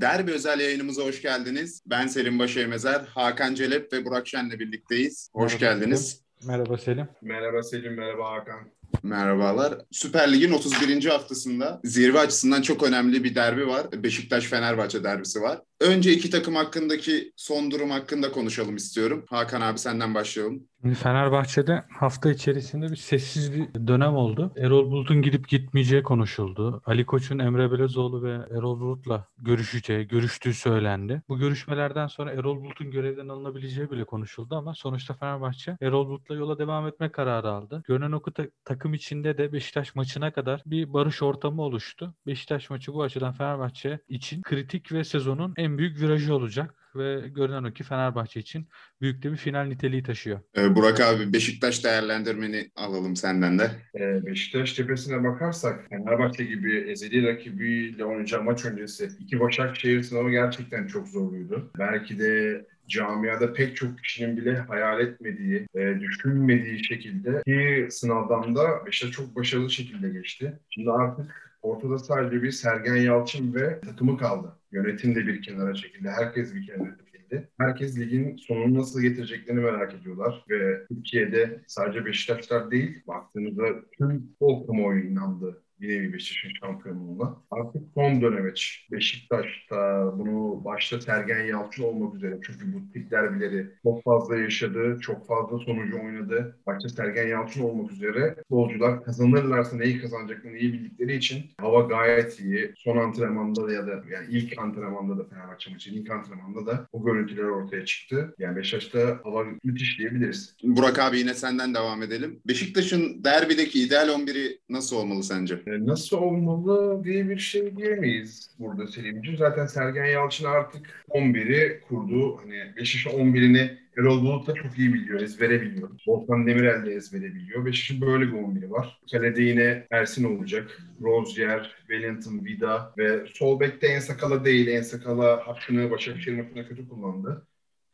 Derbi özel yayınımıza hoş geldiniz. Ben Selim Başemezer, Hakan Celep ve Burak Şen'le birlikteyiz. Hoş Merhaba geldiniz. Selim. Merhaba Selim. Merhaba Selim, merhaba Hakan. Merhabalar. Süper Lig'in 31. haftasında zirve açısından çok önemli bir derbi var. Beşiktaş-Fenerbahçe derbisi var. Önce iki takım hakkındaki son durum hakkında konuşalım istiyorum. Hakan abi senden başlayalım. Fenerbahçe'de hafta içerisinde bir sessiz bir dönem oldu. Erol Bulut'un gidip gitmeyeceği konuşuldu. Ali Koç'un Emre Belezoğlu ve Erol Bulut'la görüşeceği, görüştüğü söylendi. Bu görüşmelerden sonra Erol Bulut'un görevden alınabileceği bile konuşuldu ama sonuçta Fenerbahçe Erol Bulut'la yola devam etme kararı aldı. Görünen o ki ta- takım içinde de Beşiktaş maçına kadar bir barış ortamı oluştu. Beşiktaş maçı bu açıdan Fenerbahçe için kritik ve sezonun en büyük virajı olacak ve görünen o ki Fenerbahçe için büyük de bir final niteliği taşıyor. Ee, Burak abi Beşiktaş değerlendirmeni alalım senden de. Ee, Beşiktaş cephesine bakarsak Fenerbahçe gibi ezeli rakibiyle oynayacağı maç öncesi iki Başakşehir sınavı gerçekten çok zorluydu. Belki de camiada pek çok kişinin bile hayal etmediği, e, düşünmediği şekilde ki sınavdan da Beşiktaş çok başarılı şekilde geçti. Şimdi artık ortada sadece bir Sergen Yalçın ve takımı kaldı. Yönetim de bir kenara çekildi. Herkes bir kenara çekildi. Herkes ligin sonunu nasıl getireceklerini merak ediyorlar. Ve Türkiye'de sadece Beşiktaşlar değil, baktığınızda tüm futbol kamuoyu inandı bir nevi Beşiktaş'ın şampiyonluğuna. Artık son dönemeç. Beşiktaş'ta bunu başta Sergen Yalçın olmak üzere çünkü bu tip derbileri çok fazla yaşadı, çok fazla sonucu oynadı. Başta Sergen Yalçın olmak üzere futbolcular kazanırlarsa neyi kazanacaklarını iyi bildikleri için hava gayet iyi. Son antrenmanda da ya da yani ilk antrenmanda da Fenerbahçe maçı ilk antrenmanda da bu görüntüler ortaya çıktı. Yani Beşiktaş'ta hava müthiş diyebiliriz. Burak abi yine senden devam edelim. Beşiktaş'ın derbideki ideal 11'i nasıl olmalı sence? E, Nasıl olmalı diye bir şey diyemeyiz burada Selimciğim. Zaten Sergen Yalçın artık 11'i kurdu. Hani Beşiktaş'ın 11'ini Erol Bulut da çok iyi biliyor, ezbere biliyor. Volkan Demirel de ezbere biliyor. Beşiktaş'ın böyle bir 11'i var. Kalede yine Ersin olacak. Rozier, Wellington, Vida ve sol bekte Ensakala değil. Ensakala hakkını Başakşehir maçında kötü kullandı.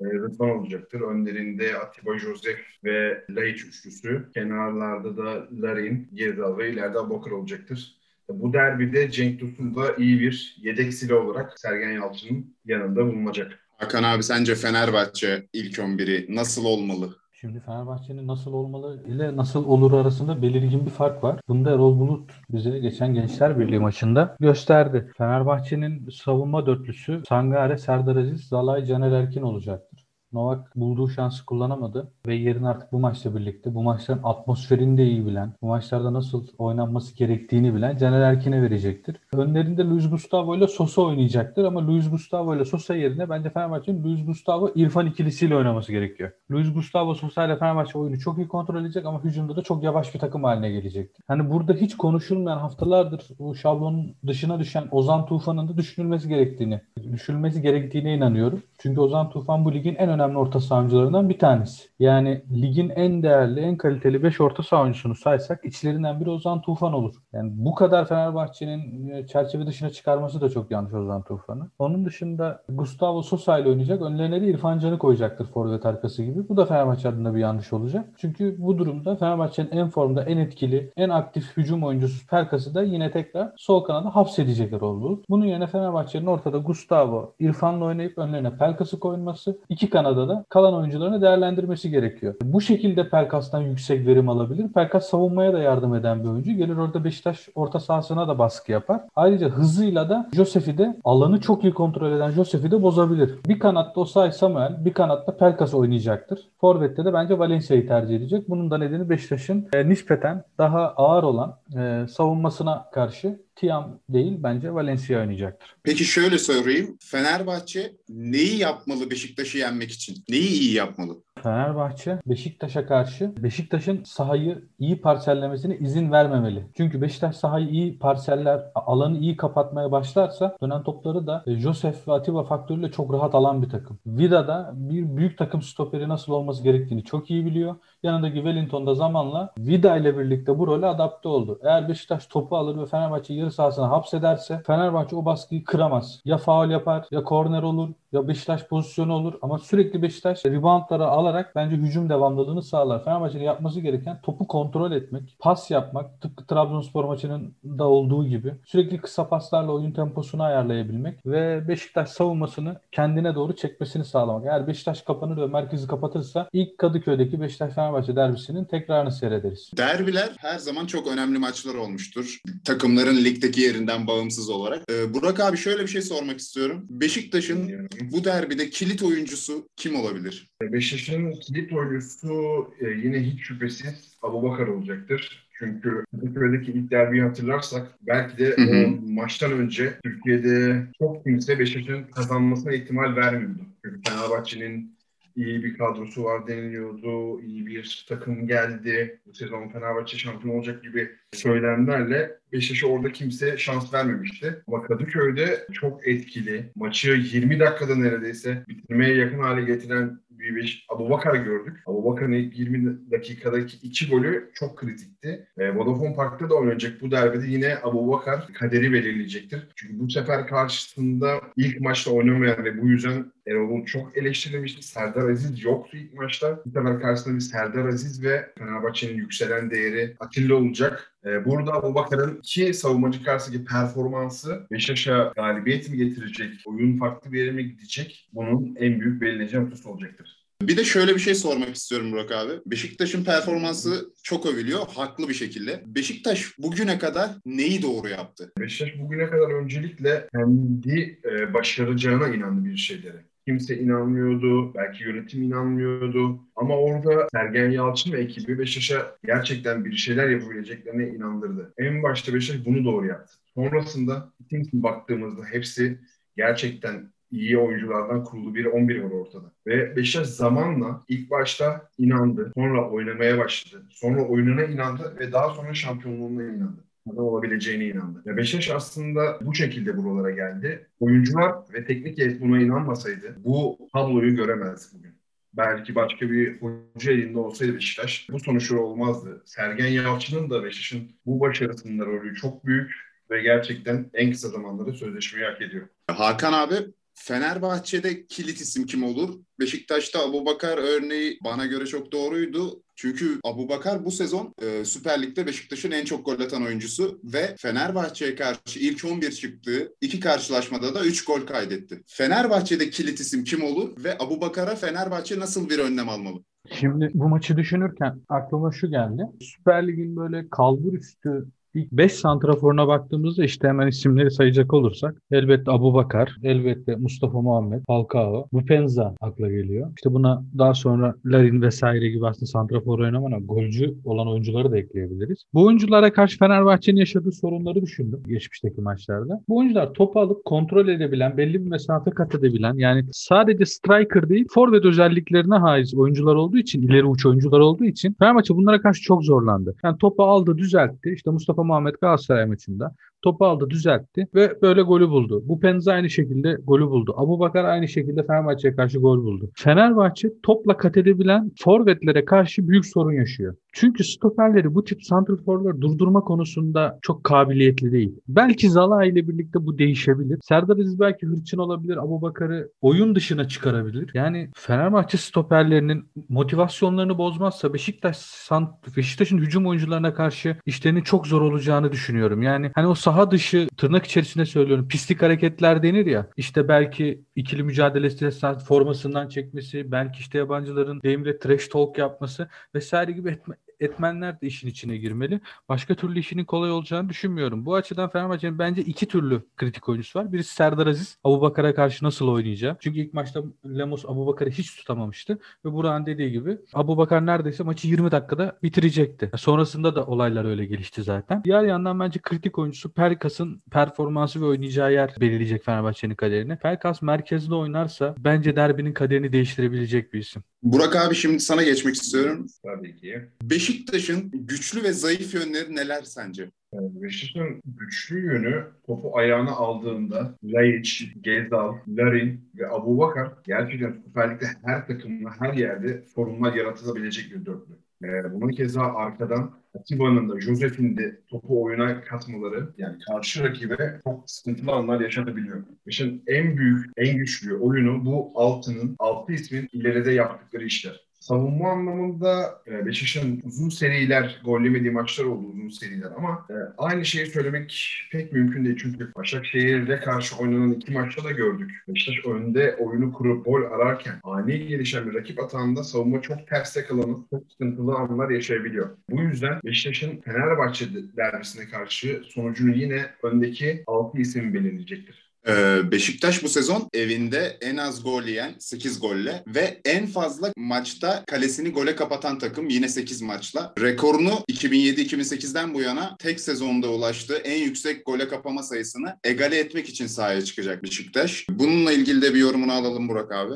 E, Rıdvan olacaktır. Önlerinde Atiba Josef ve Laiç üçlüsü. Kenarlarda da Larin, Gezal ve ileride Abokar olacaktır. Bu derbide Cenk Tosun da iyi bir yedek silah olarak Sergen Yalçın'ın yanında bulunacak. Hakan abi sence Fenerbahçe ilk 11'i nasıl olmalı? Şimdi Fenerbahçe'nin nasıl olmalı ile nasıl olur arasında belirgin bir fark var. Bunda Erol Bulut bize geçen Gençler Birliği maçında gösterdi. Fenerbahçe'nin savunma dörtlüsü Sangare, Serdar Aziz, Zalay, Caner Erkin olacaktır. Novak bulduğu şansı kullanamadı ve yerine artık bu maçla birlikte bu maçların atmosferini de iyi bilen, bu maçlarda nasıl oynanması gerektiğini bilen Caner Erkin'e verecektir. Önlerinde Luis Gustavo ile Sosa oynayacaktır ama Luis Gustavo ile Sosa yerine bence Fenerbahçe'nin Luis Gustavo İrfan ikilisiyle oynaması gerekiyor. Luis Gustavo Sosa ile Fenerbahçe oyunu çok iyi kontrol edecek ama hücumda da çok yavaş bir takım haline gelecektir. Hani burada hiç konuşulmayan haftalardır bu şablonun dışına düşen Ozan Tufan'ın da düşünülmesi gerektiğini, düşünülmesi gerektiğine inanıyorum. Çünkü Ozan Tufan bu ligin en önemli orta saha oyuncularından bir tanesi. Yani ligin en değerli, en kaliteli 5 orta saha oyuncusunu saysak içlerinden biri Ozan Tufan olur. Yani bu kadar Fenerbahçe'nin e, çerçeve dışına çıkarması da çok yanlış Ozan Tufan'ı. Onun dışında Gustavo Sosa ile oynayacak. Önlerine de İrfan Can'ı koyacaktır forvet arkası gibi. Bu da Fenerbahçe adına bir yanlış olacak. Çünkü bu durumda Fenerbahçe'nin en formda, en etkili, en aktif hücum oyuncusu Perkas'ı da yine tekrar sol kanada hapsedecekler oldu. Bunun yerine Fenerbahçe'nin ortada Gustavo, İrfan'la oynayıp önlerine Pelkas'ı koyması, iki kanada da kalan oyuncularını değerlendirmesi gerekiyor. Bu şekilde Pelkas'tan yüksek verim alabilir. Pelkas savunmaya da yardım eden bir oyuncu. Gelir orada Beşiktaş orta sahasına da baskı yapar. Ayrıca hızıyla da Josef'i de alanı çok iyi kontrol eden Josef'i de bozabilir. Bir kanatta Osay Samuel, bir kanatta Pelkas oynayacaktır. Forvet'te de bence Valencia'yı tercih edecek. Bunun da nedeni Beşiktaş'ın e, nispeten daha ağır olan e, savunmasına karşı Tiam değil bence Valencia oynayacaktır. Peki şöyle sorayım. Fenerbahçe neyi yapmalı Beşiktaş'ı yenmek için? Neyi iyi yapmalı? Fenerbahçe Beşiktaş'a karşı Beşiktaş'ın sahayı iyi parsellemesine izin vermemeli. Çünkü Beşiktaş sahayı iyi parseller, alanı iyi kapatmaya başlarsa dönen topları da e, Josef ve Atiba faktörüyle çok rahat alan bir takım. Vida da bir büyük takım stoperi nasıl olması gerektiğini çok iyi biliyor. Yanındaki Wellington da zamanla Vida ile birlikte bu role adapte oldu. Eğer Beşiktaş topu alır ve Fenerbahçe yarı sahasına hapsederse Fenerbahçe o baskıyı kıramaz. Ya faul yapar ya korner olur ya Beşiktaş pozisyonu olur ama sürekli Beşiktaş reboundları alarak bence hücum devamlılığını sağlar. Fenerbahçe'nin yapması gereken topu kontrol etmek, pas yapmak tıpkı Trabzonspor maçının da olduğu gibi sürekli kısa paslarla oyun temposunu ayarlayabilmek ve Beşiktaş savunmasını kendine doğru çekmesini sağlamak. Eğer Beşiktaş kapanır ve merkezi kapatırsa ilk Kadıköy'deki Beşiktaş-Fenerbahçe derbisinin tekrarını seyrederiz. Derbiler her zaman çok önemli maçlar olmuştur. Takımların ligdeki yerinden bağımsız olarak. Ee, Burak abi şöyle bir şey sormak istiyorum. Beşiktaş'ın bu derbide kilit oyuncusu kim olabilir? Beşiktaş'ın kilit oyuncusu e, yine hiç şüphesiz Abubakar olacaktır. Çünkü Kadıköy'deki ilk derbiyi hatırlarsak belki de Hı hı. o maçtan önce Türkiye'de çok kimse Beşiktaş'ın kazanmasına ihtimal vermiyordu. Çünkü Fenerbahçe'nin iyi bir kadrosu var deniliyordu. iyi bir takım geldi. Bu sezon Fenerbahçe şampiyon olacak gibi söylemlerle Beşiktaş'a orada kimse şans vermemişti. Ama Kadıköy'de çok etkili. Maçı 20 dakikada neredeyse bitirmeye yakın hale getiren bir beş, Abubakar gördük. Abubakar'ın ilk 20 dakikadaki iki golü çok kritikti. E, Vodafone Park'ta da oynayacak bu derbide yine Abubakar kaderi belirleyecektir. Çünkü bu sefer karşısında ilk maçta oynamayan ve bu yüzden Erol'u çok eleştirilmişti. Serdar Aziz yoktu ilk maçta. Bu sefer karşısında bir Serdar Aziz ve Fenerbahçe'nin yükselen değeri Atilla olacak. Ee, burada Abubakar'ın iki savunmacı karşısındaki performansı Beşiktaş'a galibiyet mi getirecek, oyun farklı bir yere mi gidecek? Bunun en büyük belirleyici noktası olacaktır. Bir de şöyle bir şey sormak istiyorum Burak abi. Beşiktaş'ın performansı çok övülüyor, haklı bir şekilde. Beşiktaş bugüne kadar neyi doğru yaptı? Beşiktaş bugüne kadar öncelikle kendi e, başaracağına inandı bir şeylere. Kimse inanmıyordu, belki yönetim inanmıyordu. Ama orada Sergen Yalçın ve ekibi Beşiktaş'a gerçekten bir şeyler yapabileceklerine inandırdı. En başta Beşiktaş bunu doğru yaptı. Sonrasında bütün baktığımızda hepsi gerçekten iyi oyunculardan kurulu bir 11 var ortada. Ve Beşiktaş zamanla ilk başta inandı. Sonra oynamaya başladı. Sonra oyununa inandı ve daha sonra şampiyonluğuna inandı neden olabileceğine inandı. Ya Beşiktaş aslında bu şekilde buralara geldi. Oyuncular ve teknik heyet buna inanmasaydı bu tabloyu göremezdik bugün. Belki başka bir hoca elinde olsaydı Beşiktaş bu sonuçlar olmazdı. Sergen Yalçın'ın da Beşiktaş'ın bu başarısında rolü çok büyük ve gerçekten en kısa zamanda sözleşmeyi hak ediyor. Hakan abi Fenerbahçe'de kilit isim kim olur? Beşiktaş'ta Abubakar örneği bana göre çok doğruydu. Çünkü Abubakar bu sezon e, Süper Lig'de Beşiktaş'ın en çok gol atan oyuncusu ve Fenerbahçe'ye karşı ilk 11 çıktığı iki karşılaşmada da 3 gol kaydetti. Fenerbahçe'de kilit isim kim olur ve Abubakar'a Fenerbahçe nasıl bir önlem almalı? Şimdi bu maçı düşünürken aklıma şu geldi. Süper Lig'in böyle kalbur üstü İlk 5 santraforuna baktığımızda işte hemen isimleri sayacak olursak elbette Abu Bakar, elbette Mustafa Muhammed, Falcao, Bupenza akla geliyor. İşte buna daha sonra Larin vesaire gibi aslında santrafor oynamana golcü olan oyuncuları da ekleyebiliriz. Bu oyunculara karşı Fenerbahçe'nin yaşadığı sorunları düşündüm geçmişteki maçlarda. Bu oyuncular topu alıp kontrol edebilen, belli bir mesafe kat edebilen yani sadece striker değil forvet özelliklerine haiz oyuncular olduğu için, ileri uç oyuncular olduğu için Fenerbahçe bunlara karşı çok zorlandı. Yani topu aldı, düzeltti. İşte Mustafa Muhammed Galatasaray maçında topu aldı, düzeltti ve böyle golü buldu. Bu Penza aynı şekilde golü buldu. Abu Bakar aynı şekilde Fenerbahçe'ye karşı gol buldu. Fenerbahçe topla kat edebilen forvetlere karşı büyük sorun yaşıyor. Çünkü stoperleri bu tip santrforları durdurma konusunda çok kabiliyetli değil. Belki Zala ile birlikte bu değişebilir. Serdar Aziz belki hırçın olabilir. Abu Bakar'ı oyun dışına çıkarabilir. Yani Fenerbahçe stoperlerinin motivasyonlarını bozmazsa Beşiktaş Beşiktaş'ın hücum oyuncularına karşı işlerinin çok zor olacağını düşünüyorum. Yani hani o saha dışı tırnak içerisinde söylüyorum pislik hareketler denir ya. İşte belki ikili mücadele formasından çekmesi, belki işte yabancıların deyimle trash talk yapması vesaire gibi etme, etmenler de işin içine girmeli. Başka türlü işinin kolay olacağını düşünmüyorum. Bu açıdan Fenerbahçe'nin bence iki türlü kritik oyuncusu var. Birisi Serdar Aziz. Abubakar'a karşı nasıl oynayacağı. Çünkü ilk maçta Lemos Abubakar'ı hiç tutamamıştı. Ve Burak'ın dediği gibi Abubakar neredeyse maçı 20 dakikada bitirecekti. Sonrasında da olaylar öyle gelişti zaten. Diğer yandan bence kritik oyuncusu Perkas'ın performansı ve oynayacağı yer belirleyecek Fenerbahçe'nin kaderini. Perkas merkezde oynarsa bence derbinin kaderini değiştirebilecek bir isim. Burak abi şimdi sana geçmek istiyorum. Tabii ki. Beşiktaş'ın güçlü ve zayıf yönleri neler sence? Beşiktaş'ın güçlü yönü topu ayağına aldığında Laiç, Gezal, Larin ve Abubakar gerçekten Süper Lig'de her takımda her yerde sorunlar yaratabilecek bir dörtlü. Ee, bunun keza arkadan Atiba'nın da Josef'in de topu oyuna katmaları yani karşı rakibe çok sıkıntılı anlar yaşatabiliyor. Beşiktaş'ın en büyük, en güçlü oyunu bu altının, altı ismin ileride yaptıkları işler. Savunma anlamında e, Beşiktaş'ın uzun seriler, gollemediği maçlar oldu uzun seriler ama e, aynı şeyi söylemek pek mümkün değil. Çünkü Başakşehir'de karşı oynanan iki maçta da gördük. Beşiktaş önde oyunu kurup gol ararken ani gelişen bir rakip atağında savunma çok terste kalanı, çok sıkıntılı anlar yaşayabiliyor. Bu yüzden Beşiktaş'ın Fenerbahçe derbisine karşı sonucunu yine öndeki 6 isim belirleyecektir. Ee, Beşiktaş bu sezon evinde en az gol yiyen 8 golle ve en fazla maçta kalesini gole kapatan takım yine 8 maçla. Rekorunu 2007-2008'den bu yana tek sezonda ulaştığı en yüksek gole kapama sayısını egale etmek için sahaya çıkacak Beşiktaş. Bununla ilgili de bir yorumunu alalım Burak abi.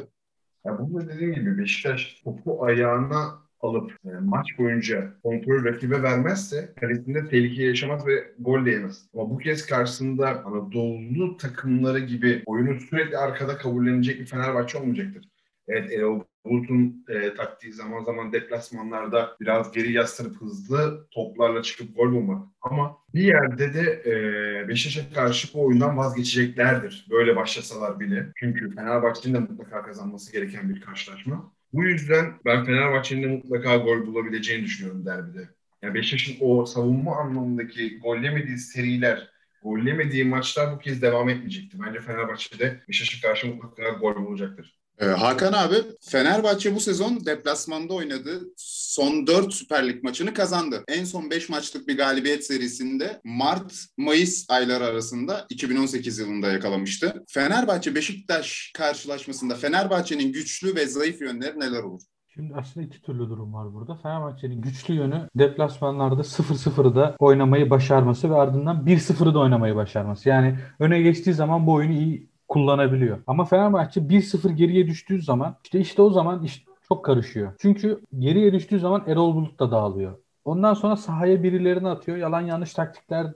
Ya bunu dediğim gibi Beşiktaş topu ayağına alıp e, maç boyunca kontrol rakibe vermezse kalesinde tehlike yaşamaz ve gol de. Ama bu kez karşısında Anadolu takımları gibi oyunu sürekli arkada kabullenecek bir Fenerbahçe olmayacaktır. Evet Erol Bulut'un e, taktiği zaman zaman deplasmanlarda biraz geri yaslanıp hızlı toplarla çıkıp gol bulmak. Ama bir yerde de e, Beşiktaş'a karşı bu oyundan vazgeçeceklerdir. Böyle başlasalar bile. Çünkü Fenerbahçe'nin de mutlaka kazanması gereken bir karşılaşma. Bu yüzden ben Fenerbahçe'nin mutlaka gol bulabileceğini düşünüyorum derbide. Yani Beşiktaş'ın o savunma anlamındaki gollemediği seriler, gollemediği maçlar bu kez devam etmeyecekti. Bence Fenerbahçe'de Beşiktaş'a karşı mutlaka gol bulacaktır. Ee, Hakan abi Fenerbahçe bu sezon deplasmanda oynadığı son 4 Süper Lig maçını kazandı. En son 5 maçlık bir galibiyet serisinde Mart-Mayıs ayları arasında 2018 yılında yakalamıştı. Fenerbahçe-Beşiktaş karşılaşmasında Fenerbahçe'nin güçlü ve zayıf yönleri neler olur? Şimdi aslında iki türlü durum var burada. Fenerbahçe'nin güçlü yönü deplasmanlarda 0-0'da oynamayı başarması ve ardından 1-0'da oynamayı başarması. Yani öne geçtiği zaman bu oyunu iyi kullanabiliyor. Ama Fenerbahçe 1-0 geriye düştüğü zaman işte işte o zaman iş çok karışıyor. Çünkü geriye düştüğü zaman Erol Bulut da dağılıyor. Ondan sonra sahaya birilerini atıyor. Yalan yanlış taktikler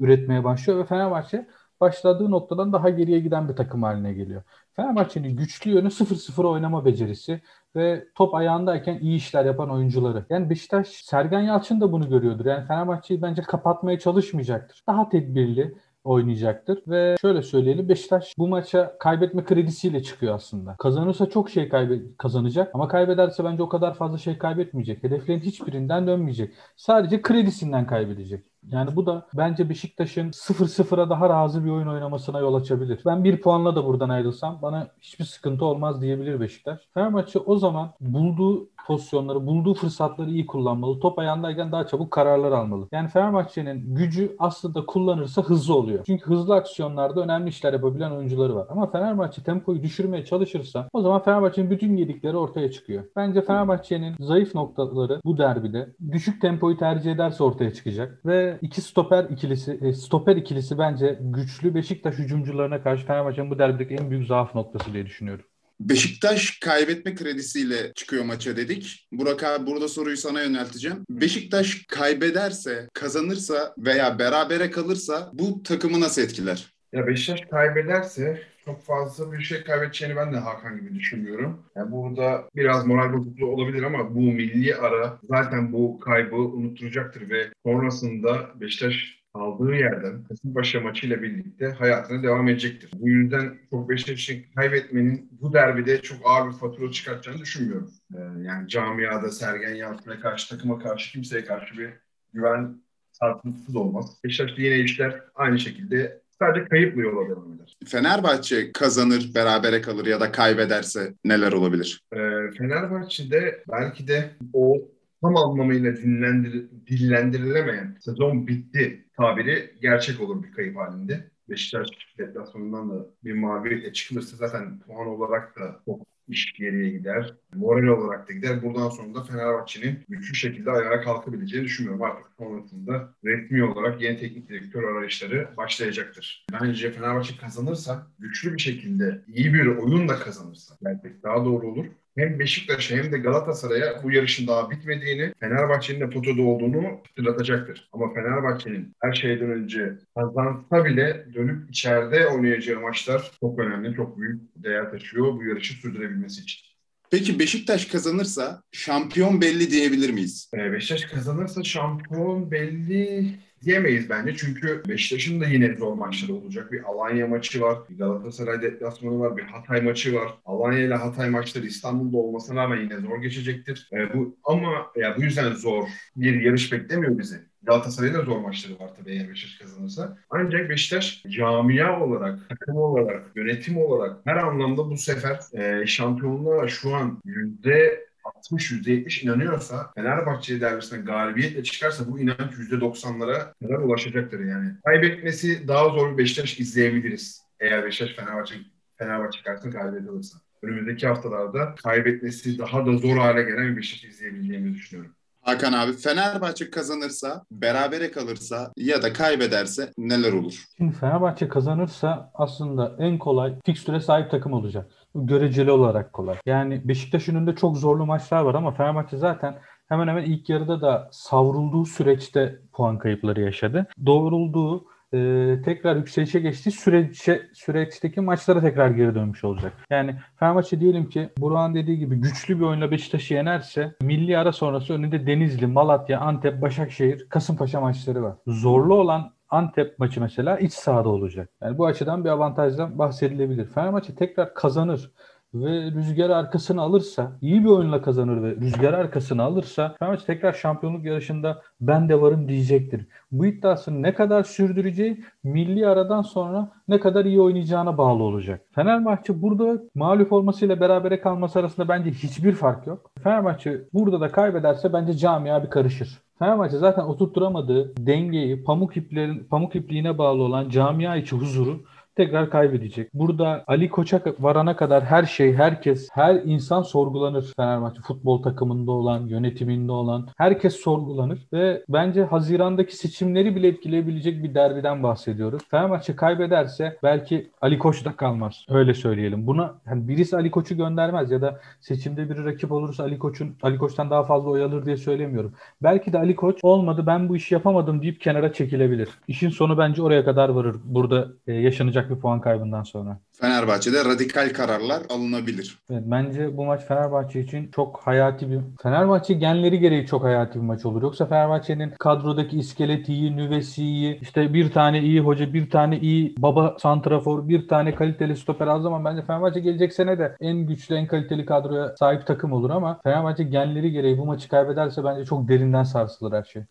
üretmeye başlıyor ve Fenerbahçe başladığı noktadan daha geriye giden bir takım haline geliyor. Fenerbahçe'nin güçlü yönü 0-0 oynama becerisi ve top ayağındayken iyi işler yapan oyuncuları. Yani Beşiktaş, Sergen Yalçın da bunu görüyordur. Yani Fenerbahçe'yi bence kapatmaya çalışmayacaktır. Daha tedbirli, oynayacaktır. Ve şöyle söyleyelim Beşiktaş bu maça kaybetme kredisiyle çıkıyor aslında. Kazanırsa çok şey kaybe kazanacak ama kaybederse bence o kadar fazla şey kaybetmeyecek. Hedeflerin hiçbirinden dönmeyecek. Sadece kredisinden kaybedecek. Yani bu da bence Beşiktaş'ın 0-0'a daha razı bir oyun oynamasına yol açabilir. Ben bir puanla da buradan ayrılsam bana hiçbir sıkıntı olmaz diyebilir Beşiktaş. Fenerbahçe o zaman bulduğu pozisyonları, bulduğu fırsatları iyi kullanmalı. Top ayağındayken daha çabuk kararlar almalı. Yani Fenerbahçe'nin gücü aslında kullanırsa hızlı oluyor. Çünkü hızlı aksiyonlarda önemli işler yapabilen oyuncuları var. Ama Fenerbahçe tempoyu düşürmeye çalışırsa o zaman Fenerbahçe'nin bütün yedikleri ortaya çıkıyor. Bence Fenerbahçe'nin zayıf noktaları bu derbide düşük tempoyu tercih ederse ortaya çıkacak ve iki stoper ikilisi e, stoper ikilisi bence güçlü Beşiktaş hücumcularına karşı Fenerbahçe'nin bu derbideki en büyük zaaf noktası diye düşünüyorum. Beşiktaş kaybetme kredisiyle çıkıyor maça dedik. Burak abi burada soruyu sana yönelteceğim. Beşiktaş kaybederse, kazanırsa veya berabere kalırsa bu takımı nasıl etkiler? Ya Beşiktaş kaybederse çok fazla bir şey kaybedeceğini ben de Hakan gibi düşünmüyorum. Yani burada biraz moral bozukluğu olabilir ama bu milli ara zaten bu kaybı unutturacaktır ve sonrasında Beşiktaş aldığı yerden Kasımpaşa maçıyla birlikte hayatına devam edecektir. Bu yüzden çok Beşiktaş'ın kaybetmenin bu derbide çok ağır bir fatura çıkartacağını düşünmüyorum. Ee, yani camiada Sergen Yalçın'a karşı, takıma karşı, kimseye karşı bir güven sarsıntısı da olmaz. Beşiktaş'ta yine işler aynı şekilde sadece kayıpla yola devam eder. Fenerbahçe kazanır, berabere kalır ya da kaybederse neler olabilir? Ee, Fenerbahçe'de belki de o tam anlamıyla dinlendir, dillendirilemeyen sezon bitti tabiri gerçek olur bir kayıp halinde. Beşiktaş deplasmanından da bir mağlubiyetle çıkılırsa zaten puan olarak da çok iş geriye gider. Moral olarak da gider. Buradan sonra da Fenerbahçe'nin güçlü şekilde ayağa kalkabileceğini düşünmüyorum. Artık sonrasında resmi olarak yeni teknik direktör arayışları başlayacaktır. Bence Fenerbahçe kazanırsa, güçlü bir şekilde iyi bir oyunla kazanırsa belki daha doğru olur hem Beşiktaş'a hem de Galatasaray'a bu yarışın daha bitmediğini, Fenerbahçe'nin de potada olduğunu hatırlatacaktır. Ama Fenerbahçe'nin her şeyden önce kazansa bile dönüp içeride oynayacağı maçlar çok önemli, çok büyük değer taşıyor bu yarışı sürdürebilmesi için. Peki Beşiktaş kazanırsa şampiyon belli diyebilir miyiz? Ee, Beşiktaş kazanırsa şampiyon belli diyemeyiz bence. Çünkü Beşiktaş'ın da yine zor maçları olacak. Bir Alanya maçı var, bir Galatasaray deplasmanı var, bir Hatay maçı var. Alanya ile Hatay maçları İstanbul'da olmasına rağmen yine zor geçecektir. Ee, bu Ama ya bu yüzden zor bir yarış beklemiyor bizi. Galatasaray'ın da zor maçları var tabii eğer Beşiktaş kazanırsa. Ancak Beşiktaş camia olarak, takım olarak, yönetim olarak her anlamda bu sefer e, şampiyonluğa şu an yüzde 60 %70 inanıyorsa Fenerbahçe derbisine galibiyetle çıkarsa bu inanç %90'lara kadar ulaşacaktır yani. Kaybetmesi daha zor bir Beşiktaş izleyebiliriz. Eğer Beşiktaş Fenerbahçe Fenerbahçe karşısında galibiyet alırsa. Önümüzdeki haftalarda kaybetmesi daha da zor hale gelen bir Beşiktaş izleyebileceğimizi düşünüyorum. Hakan abi Fenerbahçe kazanırsa, berabere kalırsa ya da kaybederse neler olur? Şimdi Fenerbahçe kazanırsa aslında en kolay fikstüre sahip takım olacak. Göreceli olarak kolay. Yani Beşiktaş önünde çok zorlu maçlar var ama Fenerbahçe zaten hemen hemen ilk yarıda da savrulduğu süreçte puan kayıpları yaşadı. Doğrulduğu e, tekrar yükselişe geçtiği süreçte, süreçteki maçlara tekrar geri dönmüş olacak. Yani Fenerbahçe diyelim ki Burak'ın dediği gibi güçlü bir oyunla Beşiktaş'ı yenerse milli ara sonrası önünde Denizli, Malatya, Antep, Başakşehir, Kasımpaşa maçları var. Zorlu olan Antep maçı mesela iç sahada olacak. Yani bu açıdan bir avantajdan bahsedilebilir. Fenerbahçe tekrar kazanır ve rüzgar arkasını alırsa, iyi bir oyunla kazanır ve rüzgar arkasını alırsa Fenerbahçe tekrar şampiyonluk yarışında ben de varım diyecektir. Bu iddiasını ne kadar sürdüreceği milli aradan sonra ne kadar iyi oynayacağına bağlı olacak. Fenerbahçe burada mağlup olmasıyla berabere kalması arasında bence hiçbir fark yok. Fenerbahçe burada da kaybederse bence camia bir karışır. Fenerbahçe zaten oturtturamadığı dengeyi pamuk iplerin pamuk ipliğine bağlı olan camia içi huzuru tekrar kaybedecek. Burada Ali Koç'a varana kadar her şey, herkes, her insan sorgulanır Fenerbahçe futbol takımında olan, yönetiminde olan herkes sorgulanır ve bence Haziran'daki seçimleri bile etkileyebilecek bir derbiden bahsediyoruz. Fenerbahçe kaybederse belki Ali Koç da kalmaz. Öyle söyleyelim. Buna yani birisi Ali Koç'u göndermez ya da seçimde bir rakip olursa Ali Koç'un Ali Koç'tan daha fazla oy alır diye söylemiyorum. Belki de Ali Koç olmadı ben bu işi yapamadım deyip kenara çekilebilir. İşin sonu bence oraya kadar varır. Burada e, yaşanacak bir puan kaybından sonra. Fenerbahçe'de radikal kararlar alınabilir. Evet, bence bu maç Fenerbahçe için çok hayati bir Fenerbahçe genleri gereği çok hayati bir maç olur. Yoksa Fenerbahçe'nin kadrodaki iskeleti iyi, nüvesi iyi, işte bir tane iyi hoca, bir tane iyi baba santrafor, bir tane kaliteli stoper az zaman bence Fenerbahçe gelecek sene de en güçlü, en kaliteli kadroya sahip takım olur ama Fenerbahçe genleri gereği bu maçı kaybederse bence çok derinden sarsılır her şey.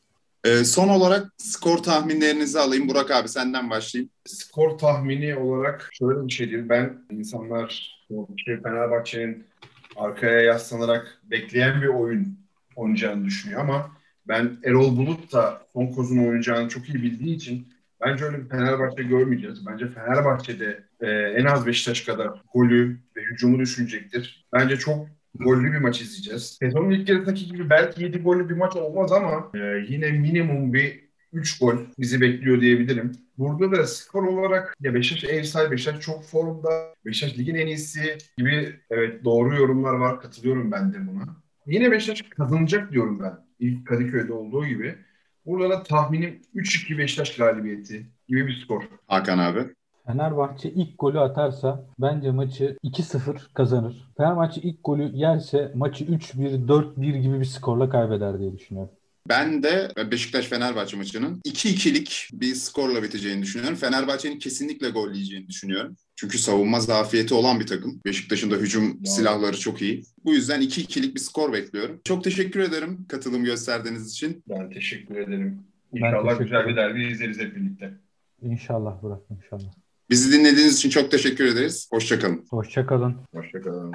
Ee, son olarak skor tahminlerinizi alayım. Burak abi senden başlayayım. Skor tahmini olarak şöyle bir şey diyeyim. Ben insanlar Fenerbahçe'nin arkaya yaslanarak bekleyen bir oyun oynayacağını düşünüyor ama ben Erol Bulut da son kozun oynayacağını çok iyi bildiği için bence öyle bir Fenerbahçe görmeyeceğiz. Bence Fenerbahçe'de e, en az Beşiktaş kadar golü ve hücumu düşünecektir. Bence çok gollü bir maç izleyeceğiz. Sezonun ilk yarısındaki gibi belki 7 gollü bir maç olmaz ama e, yine minimum bir 3 gol bizi bekliyor diyebilirim. Burada da skor olarak ya Beşiktaş ev sahibi, Beşiktaş çok formda, Beşiktaş ligin en iyisi gibi evet doğru yorumlar var. Katılıyorum ben de buna. Yine Beşiktaş kazanacak diyorum ben. İlk Kadıköy'de olduğu gibi. Burada da tahminim 3-2 Beşiktaş galibiyeti gibi bir skor. Hakan abi. Fenerbahçe ilk golü atarsa bence maçı 2-0 kazanır. Fenerbahçe ilk golü yerse maçı 3-1, 4-1 gibi bir skorla kaybeder diye düşünüyorum. Ben de Beşiktaş-Fenerbahçe maçının 2-2'lik bir skorla biteceğini düşünüyorum. Fenerbahçe'nin kesinlikle gol yiyeceğini düşünüyorum. Çünkü savunma zafiyeti olan bir takım. Beşiktaş'ın da hücum silahları çok iyi. Bu yüzden 2-2'lik bir skor bekliyorum. Çok teşekkür ederim katılım gösterdiğiniz için. Ben teşekkür ederim. İnşallah güzel bir derbi izleriz hep birlikte. İnşallah Burak, inşallah. Bizi dinlediğiniz için çok teşekkür ederiz. Hoşçakalın. Hoşçakalın. Hoşçakalın.